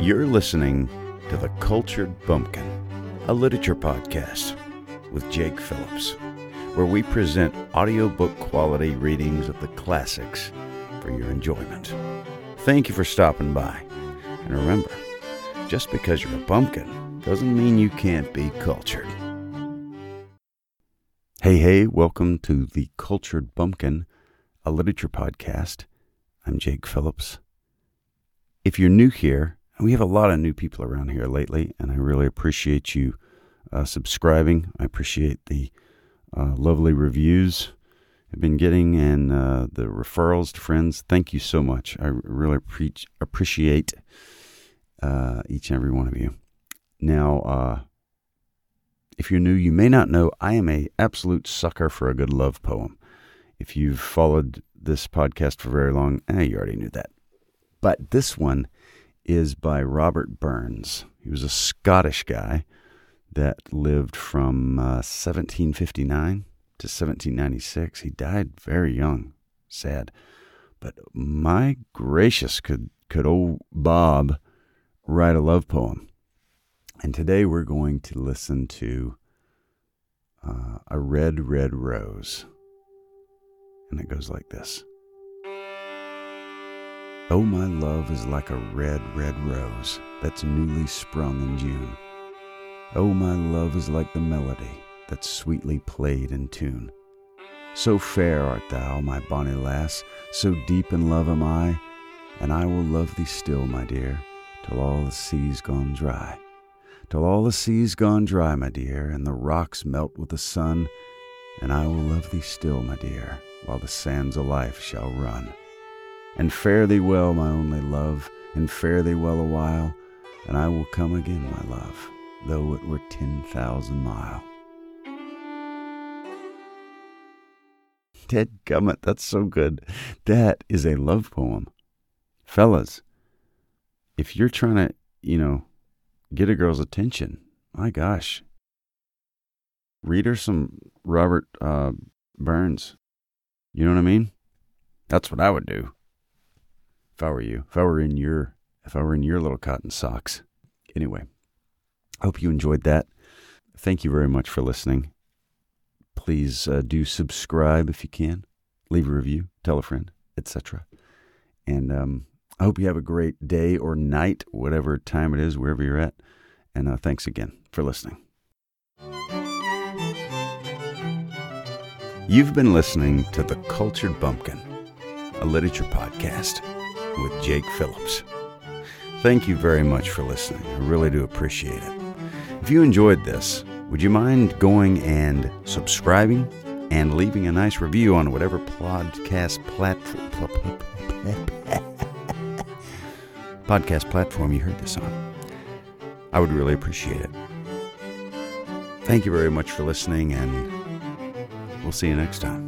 You're listening to The Cultured Bumpkin, a literature podcast with Jake Phillips, where we present audiobook quality readings of the classics for your enjoyment. Thank you for stopping by. And remember, just because you're a bumpkin doesn't mean you can't be cultured. Hey, hey, welcome to The Cultured Bumpkin, a literature podcast. I'm Jake Phillips. If you're new here, and we have a lot of new people around here lately, and I really appreciate you uh, subscribing. I appreciate the uh, lovely reviews I've been getting and uh, the referrals to friends. Thank you so much. I really pre- appreciate uh, each and every one of you. Now, uh, if you're new, you may not know I am a absolute sucker for a good love poem. If you've followed this podcast for very long, eh, you already knew that. But this one is by Robert Burns. He was a Scottish guy that lived from uh, 1759 to 1796. He died very young. Sad. But my gracious, could, could old Bob write a love poem? And today we're going to listen to uh, A Red, Red Rose. And it goes like this. Oh, my love is like a red, red rose that's newly sprung in June. Oh, my love is like the melody that's sweetly played in tune. So fair art thou, my bonny lass, so deep in love am I, and I will love thee still, my dear, till all the sea's gone dry. Till all the sea's gone dry, my dear, and the rocks melt with the sun, and I will love thee still, my dear, while the sands of life shall run. And fare thee well, my only love, and fare thee well awhile, and I will come again, my love, though it were ten thousand mile. Dead gummit, that's so good. That is a love poem. Fellas, if you're trying to, you know, get a girl's attention, my gosh, read her some Robert uh, Burns. You know what I mean? That's what I would do if I were you, if I were in your, if I were in your little cotton socks. Anyway, I hope you enjoyed that. Thank you very much for listening. Please uh, do subscribe if you can. Leave a review, tell a friend, etc. And um, I hope you have a great day or night, whatever time it is, wherever you're at. And uh, thanks again for listening. You've been listening to The Cultured Bumpkin, a literature podcast with Jake Phillips. Thank you very much for listening. I really do appreciate it. If you enjoyed this, would you mind going and subscribing and leaving a nice review on whatever podcast platform podcast platform you heard this on? I would really appreciate it. Thank you very much for listening and we'll see you next time.